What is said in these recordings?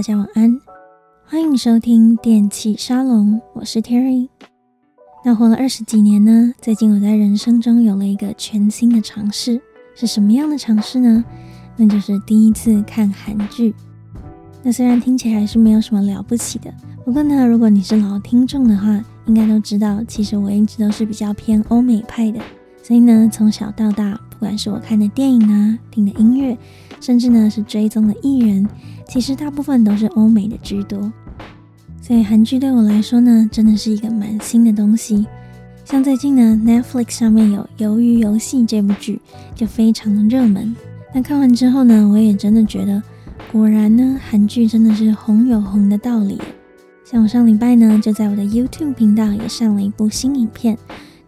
大家晚安，欢迎收听电器沙龙，我是 Terry。那活了二十几年呢，最近我在人生中有了一个全新的尝试，是什么样的尝试呢？那就是第一次看韩剧。那虽然听起来是没有什么了不起的，不过呢，如果你是老听众的话，应该都知道，其实我一直都是比较偏欧美派的。所以呢，从小到大，不管是我看的电影啊、听的音乐，甚至呢是追踪的艺人，其实大部分都是欧美的居多。所以韩剧对我来说呢，真的是一个蛮新的东西。像最近呢，Netflix 上面有《鱿鱼游戏》这部剧，就非常的热门。那看完之后呢，我也真的觉得。果然呢，韩剧真的是红有红的道理。像我上礼拜呢，就在我的 YouTube 频道也上了一部新影片，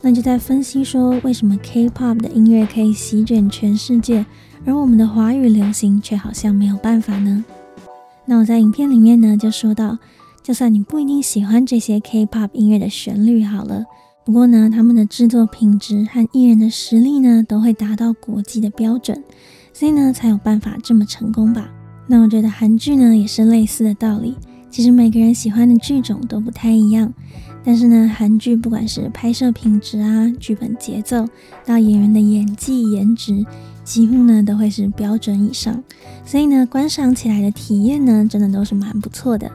那就在分析说，为什么 K-pop 的音乐可以席卷全世界，而我们的华语流行却好像没有办法呢？那我在影片里面呢，就说到，就算你不一定喜欢这些 K-pop 音乐的旋律好了，不过呢，他们的制作品质和艺人的实力呢，都会达到国际的标准，所以呢，才有办法这么成功吧。那我觉得韩剧呢也是类似的道理。其实每个人喜欢的剧种都不太一样，但是呢，韩剧不管是拍摄品质啊、剧本节奏，到演员的演技、颜值，几乎呢都会是标准以上。所以呢，观赏起来的体验呢，真的都是蛮不错的。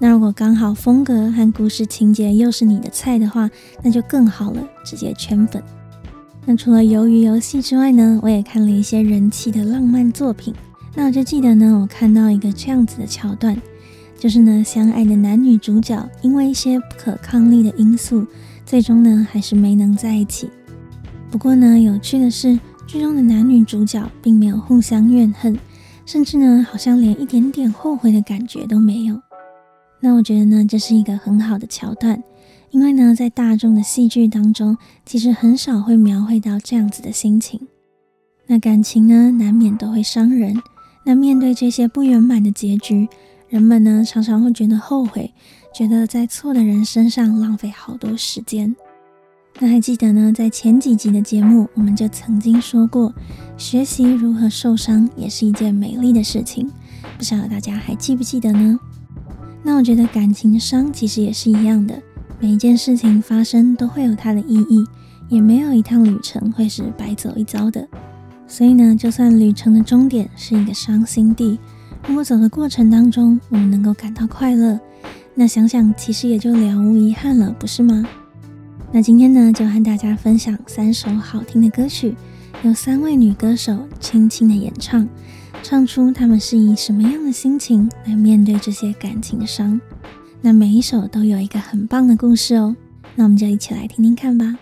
那如果刚好风格和故事情节又是你的菜的话，那就更好了，直接圈粉。那除了鱿鱼游戏之外呢，我也看了一些人气的浪漫作品。那我就记得呢，我看到一个这样子的桥段，就是呢，相爱的男女主角因为一些不可抗力的因素，最终呢还是没能在一起。不过呢，有趣的是，剧中的男女主角并没有互相怨恨，甚至呢，好像连一点点后悔的感觉都没有。那我觉得呢，这是一个很好的桥段，因为呢，在大众的戏剧当中，其实很少会描绘到这样子的心情。那感情呢，难免都会伤人。那面对这些不圆满的结局，人们呢常常会觉得后悔，觉得在错的人身上浪费好多时间。那还记得呢，在前几集的节目，我们就曾经说过，学习如何受伤也是一件美丽的事情。不晓得大家还记不记得呢？那我觉得感情伤其实也是一样的，每一件事情发生都会有它的意义，也没有一趟旅程会是白走一遭的。所以呢，就算旅程的终点是一个伤心地，如果走的过程当中我们能够感到快乐，那想想其实也就了无遗憾了，不是吗？那今天呢，就和大家分享三首好听的歌曲，由三位女歌手轻轻的演唱，唱出她们是以什么样的心情来面对这些感情的伤。那每一首都有一个很棒的故事哦，那我们就一起来听听看吧。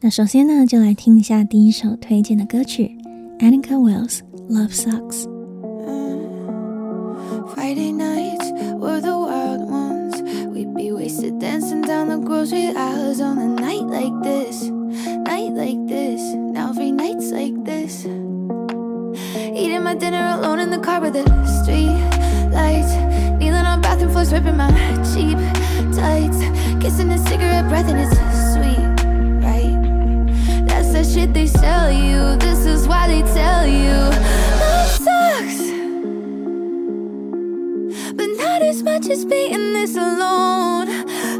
那首先呢，就来听一下第一首推荐的歌曲，Annika Wells Love Sucks。Friday nights were the wild ones. We'd be wasted dancing down the grocery aisles on a night like this, night like this. Now three nights like this. Eating my dinner alone in the car with the street lights. Kneeling on bathroom floors, ripping my cheap tights. Kissing a cigarette breath and it's sweet. Right? That's the shit they sell you, this is why they tell you as much as being this alone.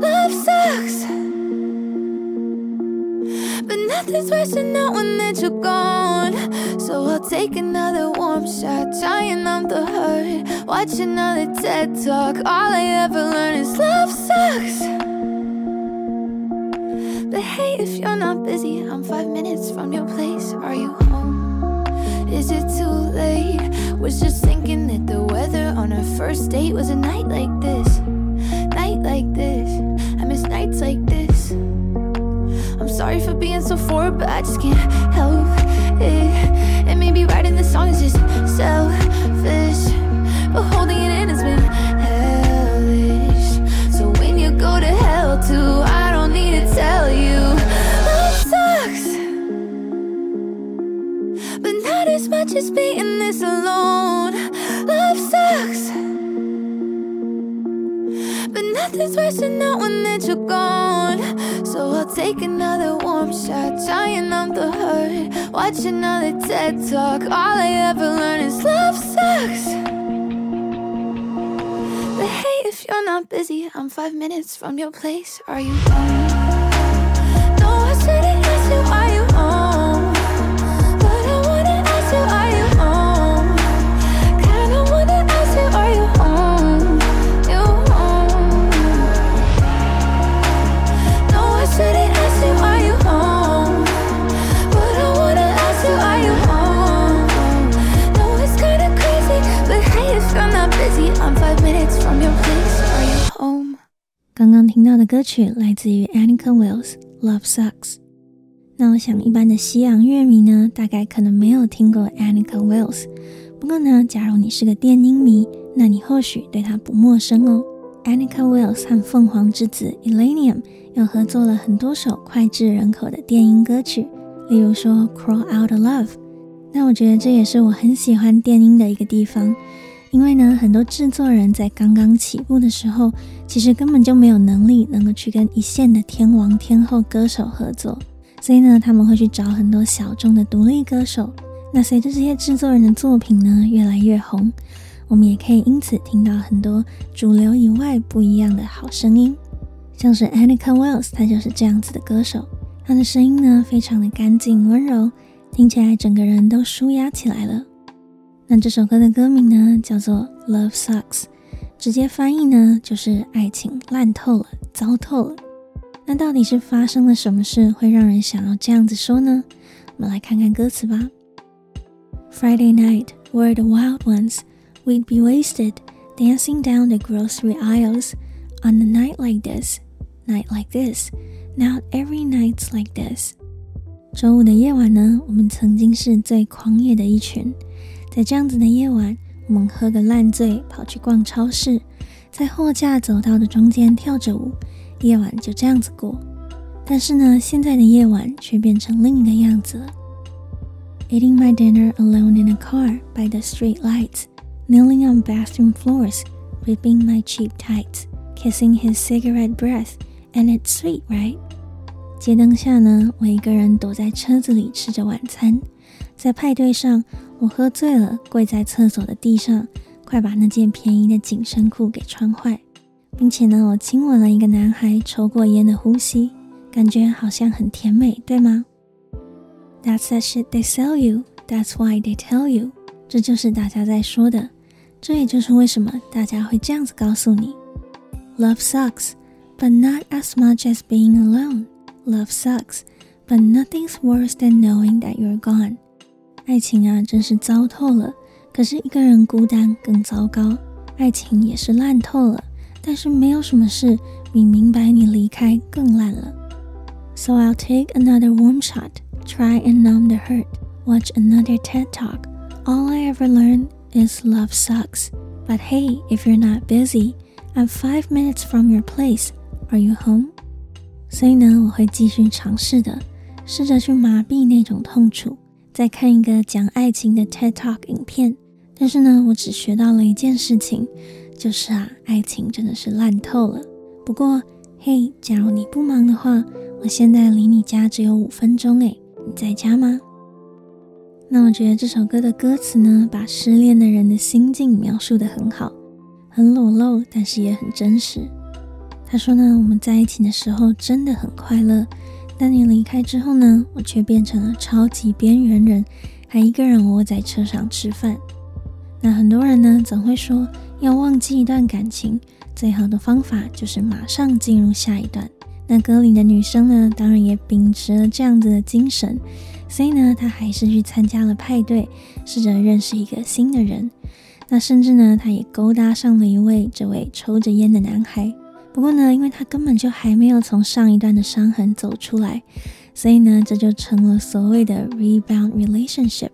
Love sucks, but nothing's worse than knowing that you're gone. So I'll take another warm shot, trying on the hurt, watch another TED talk. All I ever learn is love sucks. But hey, if you're not busy, I'm five minutes from your place. Are you home? Is it too late? Was just thinking that the weather on our first date was a night like this. Night like this. I miss nights like this. I'm sorry for being so forward, but I just can't help it. And maybe writing this song is just selfish. But holding it in as much as being this alone. Love sucks, but nothing's worse than knowing that you're gone. So I'll take another warm shot, trying on the hurt, watch another TED talk. All I ever learn is love sucks. But hey, if you're not busy, I'm five minutes from your place. Are you home? 刚刚听到的歌曲来自于 Annika Wills，《Love Sucks》。那我想，一般的西洋乐迷呢，大概可能没有听过 Annika Wills。不过呢，假如你是个电音迷，那你或许对她不陌生哦。Annika Wills 和凤凰之子 Illenium 又合作了很多首脍炙人口的电音歌曲，例如说《Crawl Out of Love》。那我觉得这也是我很喜欢电音的一个地方。因为呢，很多制作人在刚刚起步的时候，其实根本就没有能力能够去跟一线的天王天后歌手合作，所以呢，他们会去找很多小众的独立歌手。那随着这些制作人的作品呢越来越红，我们也可以因此听到很多主流以外不一样的好声音，像是 Annika Wells，她就是这样子的歌手，她的声音呢非常的干净温柔，听起来整个人都舒压起来了。那这首歌的歌名呢，叫做《Love Sucks》，直接翻译呢就是爱情烂透了，糟透了。那到底是发生了什么事，会让人想要这样子说呢？我们来看看歌词吧。Friday night, we're the wild ones. We'd be wasted, dancing down the grocery aisles. On a night like this, night like this, not every night's like this. 周五的夜晚呢，我们曾经是最狂野的一群。 在这样子的夜晚，我们喝个烂醉，跑去逛超市，在货架走道的中间跳着舞，夜晚就这样子过。但是呢，现在的夜晚却变成另一个样子了。Eating my dinner alone in a car by the street lights, kneeling on bathroom floors, ripping my cheap tights, kissing his cigarette breath, and it's sweet, right? 街灯下呢，我一个人躲在车子里吃着晚餐，在派对上。我喝醉了，跪在厕所的地上，快把那件便宜的紧身裤给穿坏，并且呢，我亲吻了一个男孩抽过烟的呼吸，感觉好像很甜美，对吗？That's the shit they sell you. That's why they tell you. 这就是大家在说的，这也就是为什么大家会这样子告诉你。Love sucks, but not as much as being alone. Love sucks, but nothing's worse than knowing that you're gone. 爱情啊，真是糟透了。可是一个人孤单更糟糕，爱情也是烂透了。但是没有什么事比明白你离开更烂了。So I'll take another warm shot, try and numb the hurt, watch another TED Talk. All I ever learned is love sucks. But hey, if you're not busy, I'm five minutes from your place. Are you home? 所以呢，我会继续尝试的，试着去麻痹那种痛楚。 再看一个讲爱情的 TED Talk 影片，但是呢，我只学到了一件事情，就是啊，爱情真的是烂透了。不过，嘿，假如你不忙的话，我现在离你家只有五分钟诶，你在家吗？那我觉得这首歌的歌词呢，把失恋的人的心境描述得很好，很裸露，但是也很真实。他说呢，我们在一起的时候真的很快乐。但你离开之后呢，我却变成了超级边缘人，还一个人窝在车上吃饭。那很多人呢，总会说要忘记一段感情，最好的方法就是马上进入下一段。那歌里的女生呢，当然也秉持了这样子的精神，所以呢，她还是去参加了派对，试着认识一个新的人。那甚至呢，她也勾搭上了一位这位抽着烟的男孩。不过呢，因为他根本就还没有从上一段的伤痕走出来，所以呢，这就成了所谓的 rebound relationship。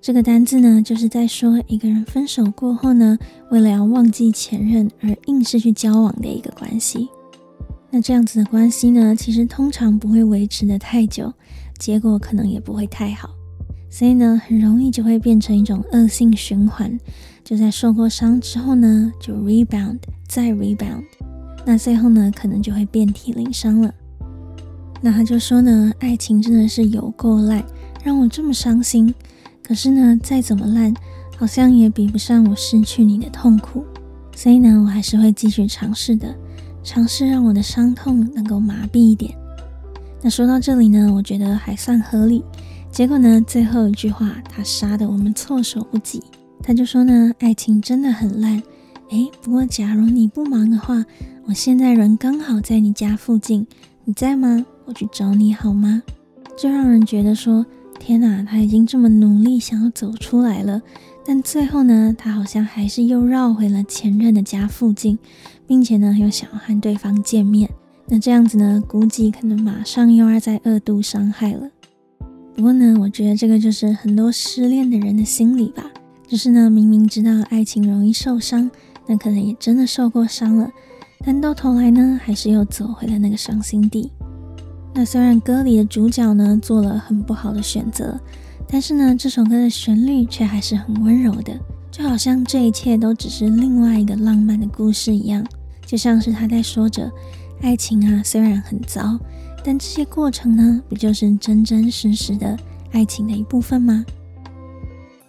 这个单字呢，就是在说一个人分手过后呢，为了要忘记前任而硬是去交往的一个关系。那这样子的关系呢，其实通常不会维持得太久，结果可能也不会太好，所以呢，很容易就会变成一种恶性循环。就在受过伤之后呢，就 rebound 再 rebound。那最后呢，可能就会遍体鳞伤了。那他就说呢，爱情真的是有够烂，让我这么伤心。可是呢，再怎么烂，好像也比不上我失去你的痛苦。所以呢，我还是会继续尝试的，尝试让我的伤痛能够麻痹一点。那说到这里呢，我觉得还算合理。结果呢，最后一句话他杀得我们措手不及。他就说呢，爱情真的很烂。诶，不过假如你不忙的话，我现在人刚好在你家附近，你在吗？我去找你好吗？就让人觉得说，天哪，他已经这么努力想要走出来了，但最后呢，他好像还是又绕回了前任的家附近，并且呢，又想要和对方见面。那这样子呢，估计可能马上又要再二度伤害了。不过呢，我觉得这个就是很多失恋的人的心理吧，就是呢，明明知道爱情容易受伤，那可能也真的受过伤了，但到头来呢，还是又走回了那个伤心地。那虽然歌里的主角呢做了很不好的选择，但是呢，这首歌的旋律却还是很温柔的，就好像这一切都只是另外一个浪漫的故事一样，就像是他在说着。爱情啊，虽然很糟，但这些过程呢，不就是真真实实的爱情的一部分吗？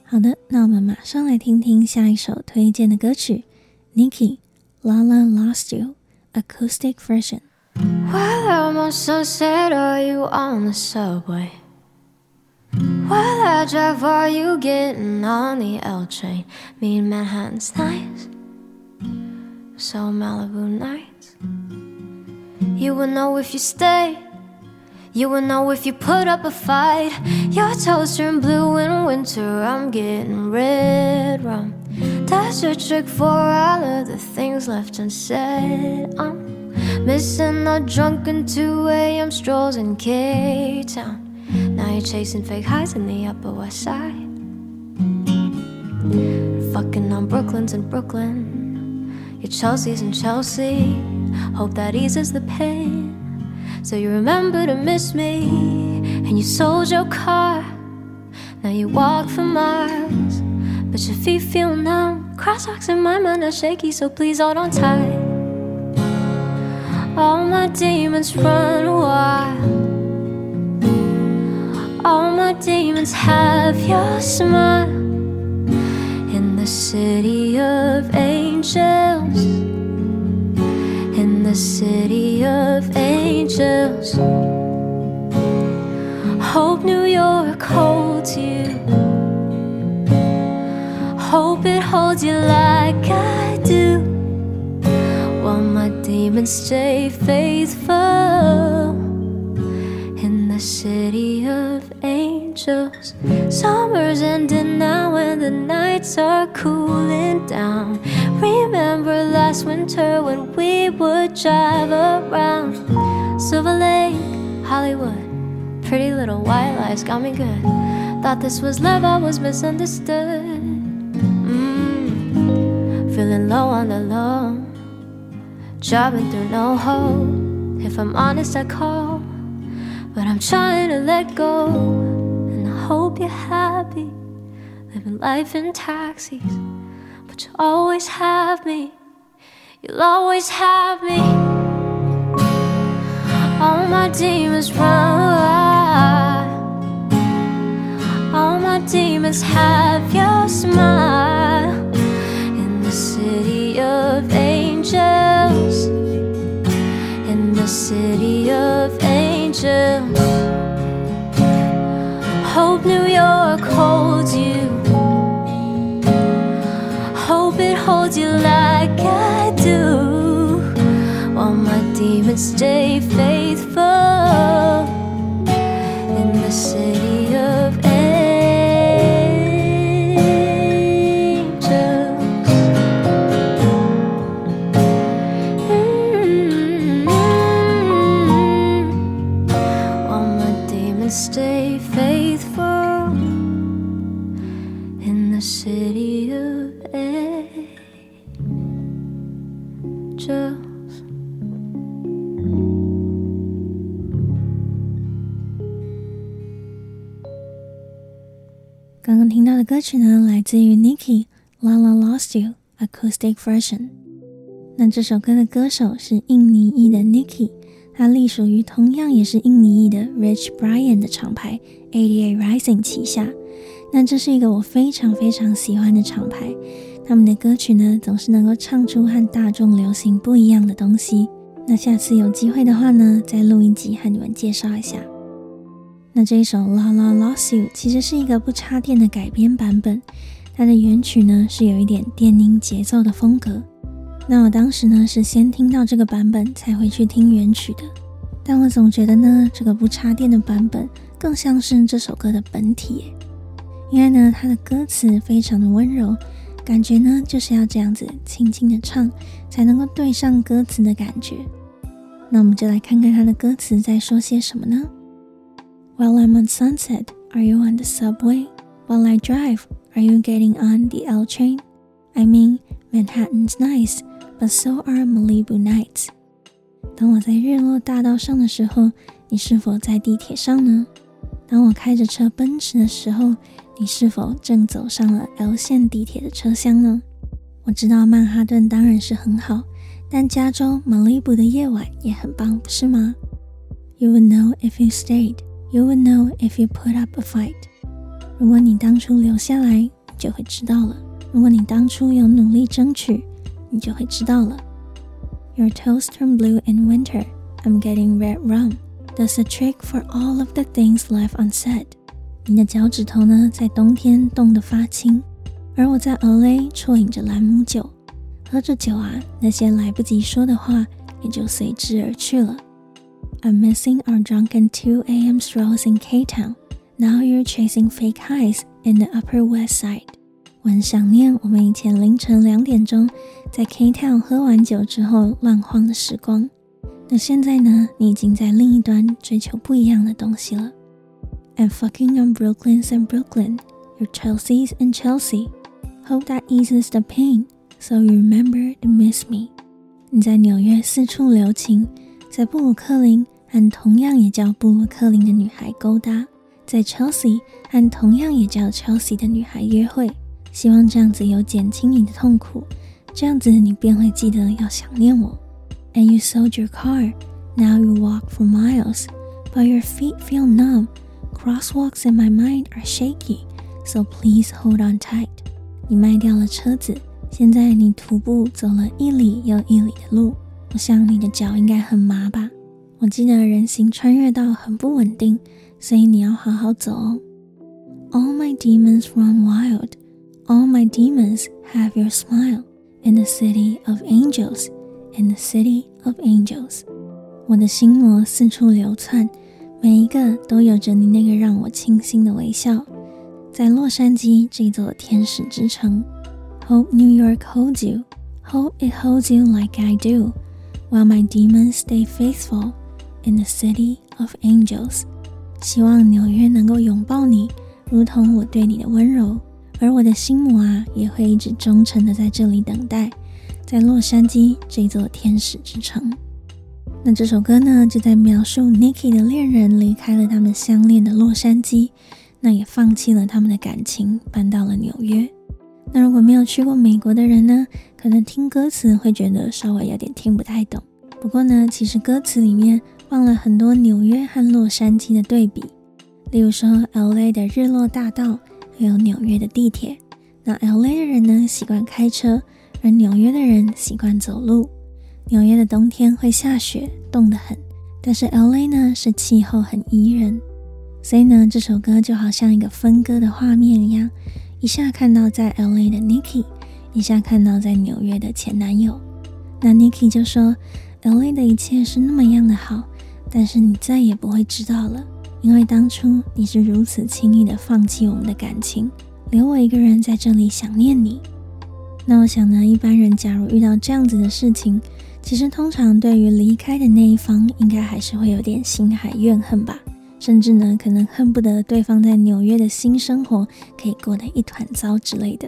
好的，那我们马上来听听下一首推荐的歌曲，Niki Lala Lost You Acoustic Version。While I'm on Sunset, are you on the subway? While I drive, are you getting on the L train? Me and Manhattan's nice, so Malibu nights. You will know if you stay. You will know if you put up a fight. Your toes turn blue in winter. I'm getting red rum. That's a trick for all of the things left unsaid. I'm missing the drunken 2 a.m. strolls in K Town. Now you're chasing fake highs in the Upper West Side. Fucking on Brooklyn's in Brooklyn. Your Chelsea's in Chelsea. Hope that eases the pain. So you remember to miss me, and you sold your car. Now you walk for miles, but your feet feel numb. Crosswalks in my mind are shaky, so please hold on tight. All my demons run wild. All my demons have your smile in the city of angels the city of angels. Hope New York holds you. Hope it holds you like I do. While my demons stay faithful the city of angels. Summer's ending now and the nights are cooling down. Remember last winter when we would drive around Silver Lake, Hollywood. Pretty little white lies got me good. Thought this was love, I was misunderstood. Mm. Feeling low on the low, driving through no hope. If I'm honest, I call, but I'm trying to let go. And I hope you're happy, living life in taxis but you always have me. You'll always have me. All my demons run. All my demons have your smile. In the city of angels. Hope New York holds you. Hope it holds you like I do. While my demons stay faithful 歌曲呢，来自于 Niki Lala Lost You Acoustic Version。那这首歌的歌手是印尼裔的 Niki，他隶属于同样也是印尼裔的 Rich Brian 的厂牌 Ada Rising 旗下。那这是一个我非常非常喜欢的厂牌。他们的歌曲呢，总是能够唱出和大众流行不一样的东西。那下次有机会的话呢，再录一集和你们介绍一下。那这一首《La La Lost You》其实是一个不插电的改编版本，它的原曲呢是有一点电音节奏的风格。那我当时呢是先听到这个版本才回去听原曲的，但我总觉得呢这个不插电的版本更像是这首歌的本体，因为呢它的歌词非常的温柔。感觉呢，就是要这样子轻轻的唱，才能够对上歌词的感觉。那我们就来看看它的歌词在说些什么呢 ？While I'm on Sunset, are you on the subway? While I drive, are you getting on the L train? I mean, Manhattan's nice, but so are Malibu nights. 当我在日落大道上的时候，你是否在地铁上呢？当我开着车奔驰的时候，你是否正走上了 L 线地铁的车厢呢？我知道曼哈顿当然是很好，但加州马里布的夜晚也很棒，不是吗？You would know if you stayed. You would know if you put up a fight. 如果你当初留下来，你就会知道了；如果你当初有努力争取，你就会知道了。Your toes turn blue in winter. I'm getting red rum. That's a trick for all of the things left unsaid. 你的脚趾头呢，在冬天冻得发青，而我在 LA 啜饮着兰姆酒，喝着酒啊，那些来不及说的话也就随之而去了。 I'm missing our drunken 2 a.m. strolls in K-Town. Now you're chasing fake highs in the Upper West Side. 我很想念我们以前凌晨两点钟在 K-Town 喝完酒之后乱晃的时光。那现在呢，你已经在另一端追求不一样的东西了。And fucking on Brooklyn's and Brooklyn, your Chelsea's and Chelsea. Hope that eases the pain, so you remember to miss me. 你在纽约四处留情，在布鲁克林 和同样也叫布鲁克林的女孩勾搭，在 Chelsea 和同样也叫 Chelsea 的女孩约会。希望这样子有减轻你的痛苦，这样子你便会记得要想念我。And you sold your car, now you walk for miles, but your feet feel numb. Crosswalks in my mind are shaky, so please hold on tight. 你卖掉了车子，现在你徒步走了一里又一里的路，我想你的脚应该很麻吧？我记得人行穿越道很不稳定，所以你要好好走哦。All my demons run wild, all my demons have your smile. In the city of angels, in the city of angels. 我的心魔四处流窜。每一个都有着你那个让我倾心的微笑，在洛杉矶这座天使之城。Hope New York holds you, hope it holds you like I do, while my demons stay faithful In the city of angels。希望纽约能够拥抱你，如同我对你的温柔，而我的心魔啊，也会一直忠诚的在这里等待，在洛杉矶这座天使之城。那这首歌呢，就在描述 Nikki 的恋人离开了他们相恋的洛杉矶，那也放弃了他们的感情，搬到了纽约。那如果没有去过美国的人呢，可能听歌词会觉得稍微有点听不太懂。不过呢，其实歌词里面放了很多纽约和洛杉矶的对比，例如说 LA 的日落大道，还有纽约的地铁。那 LA 的人呢，习惯开车，而纽约的人习惯走路。纽约的冬天会下雪，冻得很。但是 LA 呢，是气候很宜人，所以呢，这首歌就好像一个分割的画面一样，一下看到在 LA 的 Nikki，一下看到在纽约的前男友。那 Nikki 就说，LA 的一切是那么样的好，但是你再也不会知道了，因为当初你是如此轻易的放弃我们的感情，留我一个人在这里想念你。那我想呢，一般人假如遇到这样子的事情，其实，通常对于离开的那一方，应该还是会有点心海怨恨吧，甚至呢，可能恨不得对方在纽约的新生活可以过得一团糟之类的。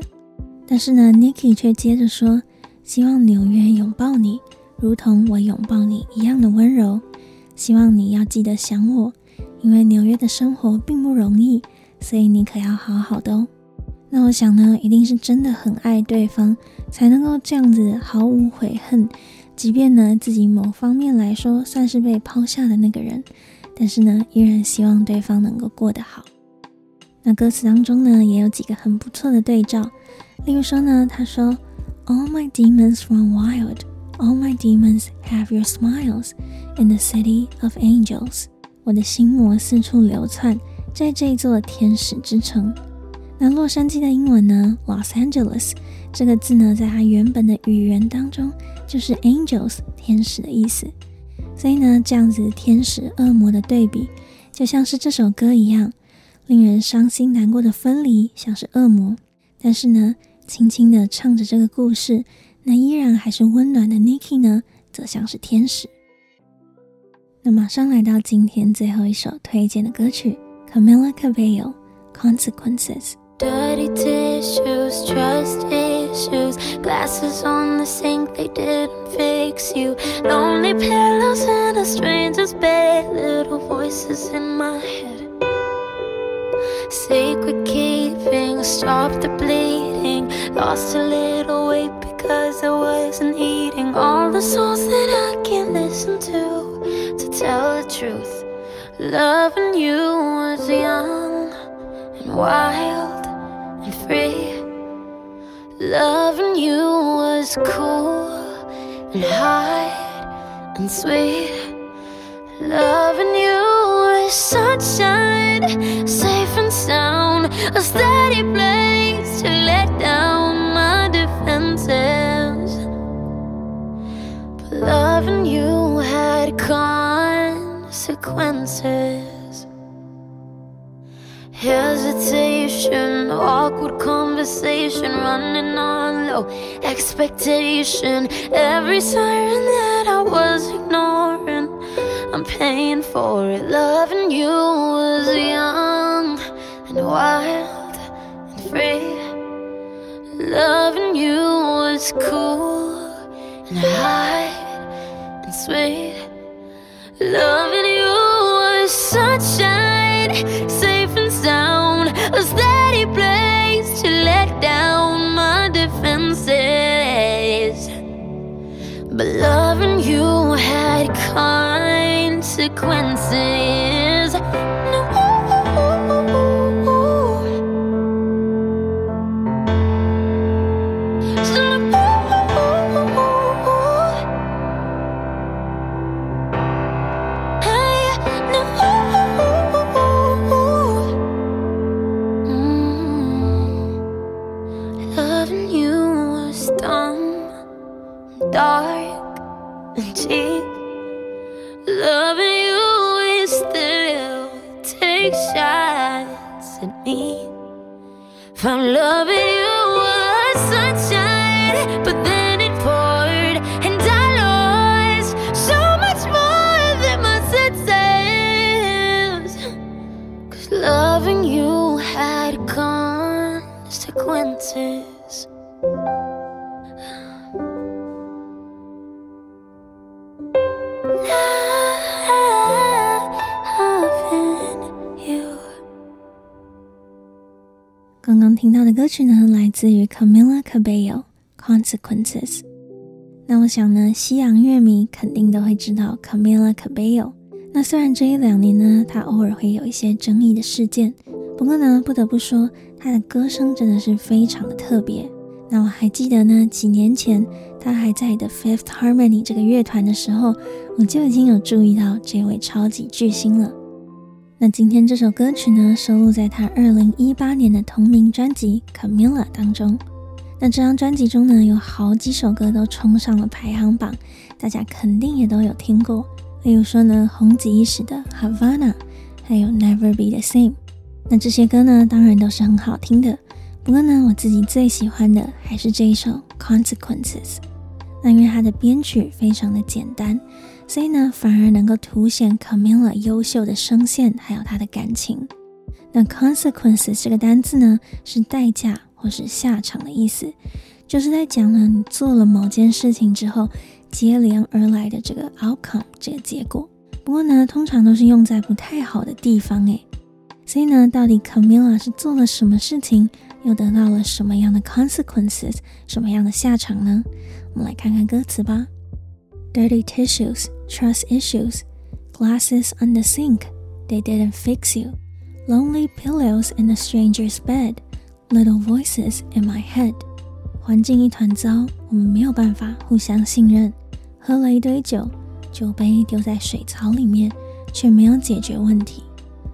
但是呢，Nikki 却接着说：“希望纽约拥抱你，如同我拥抱你一样的温柔。希望你要记得想我，因为纽约的生活并不容易，所以你可要好好的哦。”那我想呢，一定是真的很爱对方，才能够这样子毫无悔恨。即便呢，自己某方面来说算是被抛下的那个人，但是呢，依然希望对方能够过得好。那歌词当中呢，也有几个很不错的对照，例如说呢，他说：“All my demons run wild, all my demons have your smiles in the city of angels。”我的心魔四处流窜，在这座天使之城。那洛杉矶的英文呢，Los Angeles 这个字呢，在它原本的语言当中就是 angels 天使的意思。所以呢，这样子天使恶魔的对比，就像是这首歌一样，令人伤心难过的分离，像是恶魔；但是呢，轻轻的唱着这个故事，那依然还是温暖的 Nikki 呢，则像是天使。那马上来到今天最后一首推荐的歌曲，Camila Cabello Consequences。Dirty tissues, trust issues, glasses on the sink, they didn't fix you. Lonely pillows in a stranger's bed, little voices in my head. Secret keeping, stop the bleeding. Lost a little because I wasn't eating all the songs that I can't listen to. To tell the truth, loving you was young and wild and free. Loving you was cool and high and sweet. Loving you was sunshine, safe and sound, a steady place consequences. Hesitation, awkward conversation, running on low expectation. Every siren that I was ignoring, I'm paying for it. Loving you was young and wild and free. Loving you was cool and high and sweet. Loving you was sunshine, safe and sound, a steady place to let down my defenses. But loving you had consequences. Loving you is still take shots at me. Found loving 到的歌曲呢，来自于 Camila Cabello Consequences。那我想呢，西洋乐迷肯定都会知道 Camila Cabello。那虽然这一两年呢，她偶尔会有一些争议的事件，不过呢，不得不说，她的歌声真的是非常的特别。那我还记得呢，几年前她还在 The Fifth Harmony 这个乐团的时候，我就已经有注意到这位超级巨星了。那今天这首歌曲呢，收录在她二零一八年的同名专辑《Camila》当中。那这张专辑中呢，有好几首歌都冲上了排行榜，大家肯定也都有听过。例如说呢，红极一时的《Havana》，还有《Never Be the Same》。那这些歌呢，当然都是很好听的。不过呢，我自己最喜欢的还是这一首《Consequences》。那因为它的编曲非常的简单。所以呢，反而能够凸显 Camilla 优秀的声线，还有她的感情。那 consequence 这个单字呢，是代价或是下场的意思，就是在讲呢，你做了某件事情之后，接连而来的这个 outcome 这个结果。不过呢，通常都是用在不太好的地方诶。所以呢，到底 Camilla 是做了什么事情，又得到了什么样的 consequences，什么样的下场呢？我们来看看歌词吧。Dirty tissues, trust issues, glasses on the sink, they didn't fix you. Lonely pillows in a stranger's bed, little voices in my head。环境一团糟，我们没有办法互相信任。喝了一堆酒，酒杯丢在水槽里面，却没有解决问题。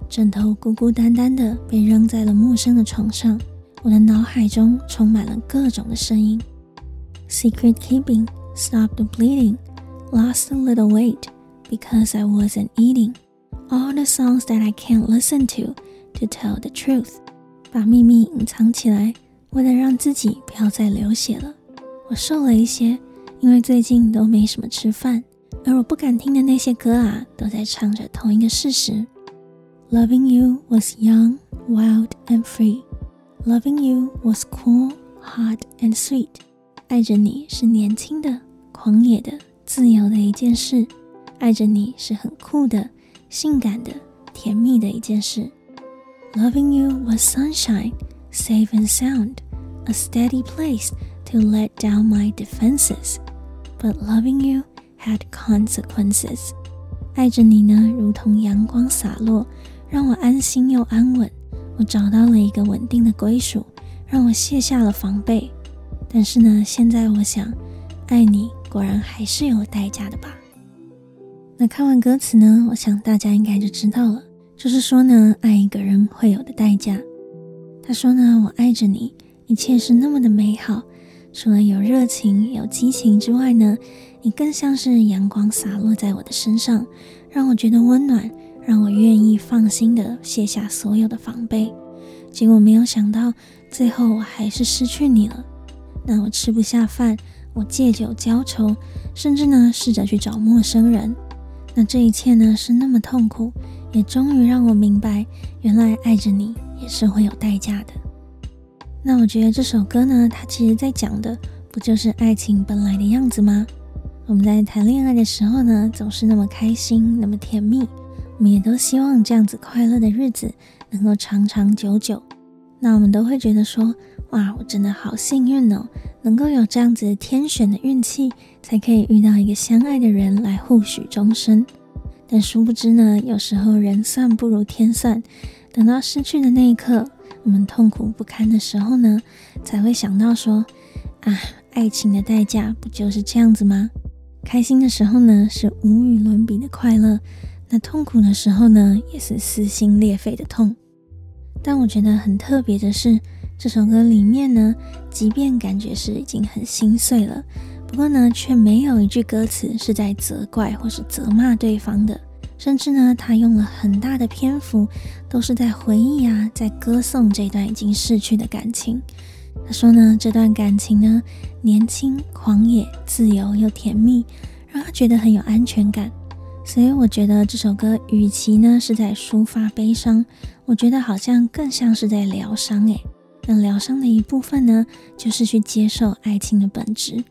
枕头孤孤单单的被扔在了陌生的床上，我的脑海中充满了各种的声音。Secret keeping, stop the bleeding, lost a little weight because I wasn't eating. All the songs that I can't listen to to tell the truth，把秘密隐藏起来，为了让自己不要再流血了。我瘦了一些。因为最近都没什么吃饭，而我不敢听的那些歌啊，都在唱着同一个事实：Loving you was young, wild and free. Loving you was cool, hot and sweet. 爱着你是年轻的、狂野的、 自由的一件事；爱着你是很酷的、性感的、甜蜜的一件事。Loving you was sunshine, safe and sound, a steady place to let down my defenses. But loving you had consequences。爱着你呢，如同阳光洒落，让我安心又安稳。我找到了一个稳定的归属，让我卸下了防备。但是呢，现在我想，爱你果然还是有代价的吧？那看完歌词呢，我想大家应该就知道了，就是说呢，爱一个人会有的代价。他说呢，我爱着你，一切是那么的美好。除了有热情、有激情之外呢，你更像是阳光洒落在我的身上，让我觉得温暖，让我愿意放心的卸下所有的防备。结果没有想到，最后我还是失去你了。那我吃不下饭，我借酒浇愁，甚至呢试着去找陌生人。那这一切呢是那么痛苦，也终于让我明白，原来爱着你也是会有代价的。那我觉得这首歌呢，它其实在讲的不就是爱情本来的样子吗？我们在谈恋爱的时候呢，总是那么开心，那么甜蜜，我们也都希望这样子快乐的日子能够长长久久。那我们都会觉得说，哇，我真的好幸运哦，能够有这样子天选的运气，才可以遇到一个相爱的人来互许终身。但殊不知呢，有时候人算不如天算，等到失去的那一刻。我们痛苦不堪的时候呢，才会想到说，啊，爱情的代价不就是这样子吗？开心的时候呢，是无与伦比的快乐；那痛苦的时候呢，也是撕心裂肺的痛。但我觉得很特别的是，这首歌里面呢，即便感觉是已经很心碎了，不过呢，却没有一句歌词是在责怪或是责骂对方的。甚至呢，他用了很大的篇幅，都是在回忆啊，在歌颂这段已经逝去的感情。他说呢，这段感情呢，年轻、狂野、自由又甜蜜，让他觉得很有安全感。所以我觉得这首歌，与其呢是在抒发悲伤，我觉得好像更像是在疗伤。诶，那疗伤的一部分呢，就是去接受爱情的本质，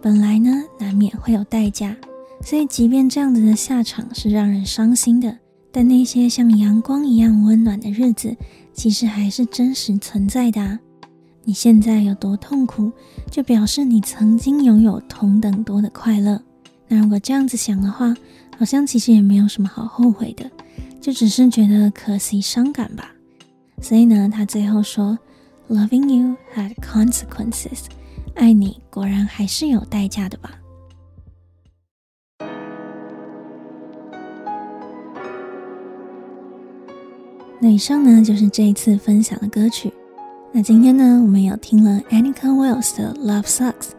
本来呢，难免会有代价。所以，即便这样子的下场是让人伤心的，但那些像阳光一样温暖的日子，其实还是真实存在的啊。你现在有多痛苦，就表示你曾经拥有同等多的快乐。那如果这样子想的话，好像其实也没有什么好后悔的，就只是觉得可惜伤感吧。所以呢，他最后说：“Loving you had consequences。”爱你果然还是有代价的吧。那以上呢，就是这一次分享的歌曲。那今天呢，我们有听了 Annika Wills 的 Love Sucks。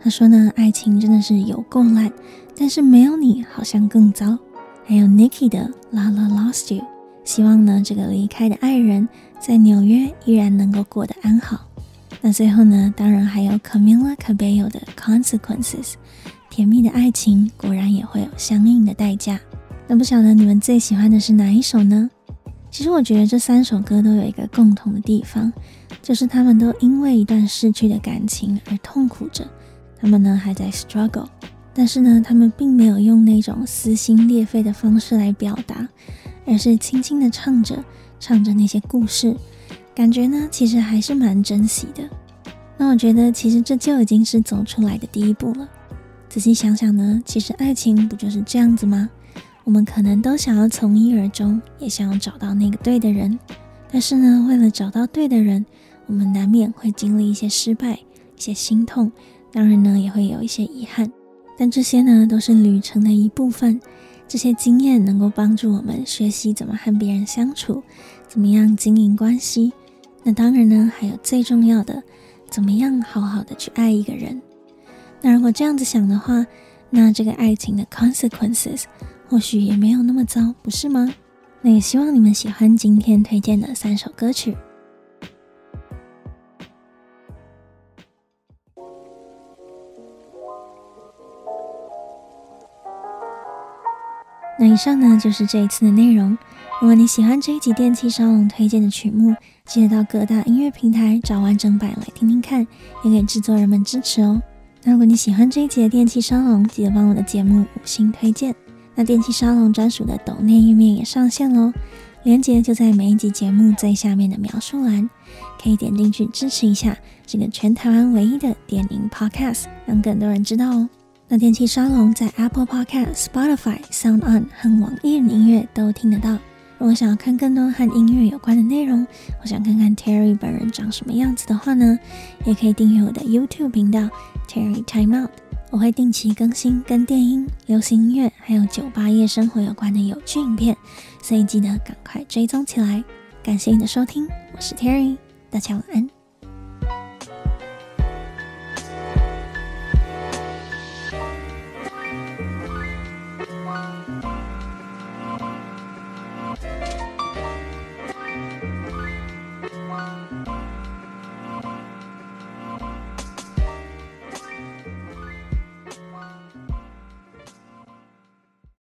他说呢，爱情真的是有够烂，但是没有你好像更糟。还有 Nikki 的 La La Lost You。希望呢，这个离开的爱人，在纽约依然能够过得安好。那最后呢，当然还有 Camila Cabello 的 Consequences。甜蜜的爱情果然也会有相应的代价。那不晓得你们最喜欢的是哪一首呢？其实我觉得这三首歌都有一个共同的地方，就是他们都因为一段逝去的感情而痛苦着。他们呢还在 struggle，但是呢，他们并没有用那种撕心裂肺的方式来表达，而是轻轻的唱着，唱着那些故事，感觉呢其实还是蛮珍惜的。那我觉得其实这就已经是走出来的第一步了。仔细想想呢，其实爱情不就是这样子吗？我们可能都想要从一而终，也想要找到那个对的人，但是呢，为了找到对的人，我们难免会经历一些失败、一些心痛，当然呢，也会有一些遗憾。但这些呢，都是旅程的一部分。这些经验能够帮助我们学习怎么和别人相处，怎么样经营关系。那当然呢，还有最重要的，怎么样好好的去爱一个人。那如果这样子想的话，那这个爱情的 consequences 或许也没有那么糟，不是吗？那也希望你们喜欢今天推荐的三首歌曲。那以上呢，就是这一次的内容。如果你喜欢这一集电气沙龙推荐的曲目，记得到各大音乐平台找完整版来听听看，也给制作人们支持哦。那如果你喜欢这一集的电气沙龙，记得帮我的节目五星推荐。那电气沙龙专属的抖内页面也上线喽，链接就在每一集节目最下面的描述栏，可以点进去支持一下这个全台湾唯一的电音 Podcast，让更多人知道哦。那电气沙龙在 Apple Podcast、Spotify、Sound On 和网易云音乐都听得到。如果想要看更多和音乐有关的内容，我想看看 Terry 本人长什么样子的话呢，也可以订阅我的 YouTube 频道 Terry Time Out。我会定期更新跟电音、流行音乐还有酒吧夜生活有关的有趣影片，所以记得赶快追踪起来。感谢你的收听，我是 Terry，大家晚安。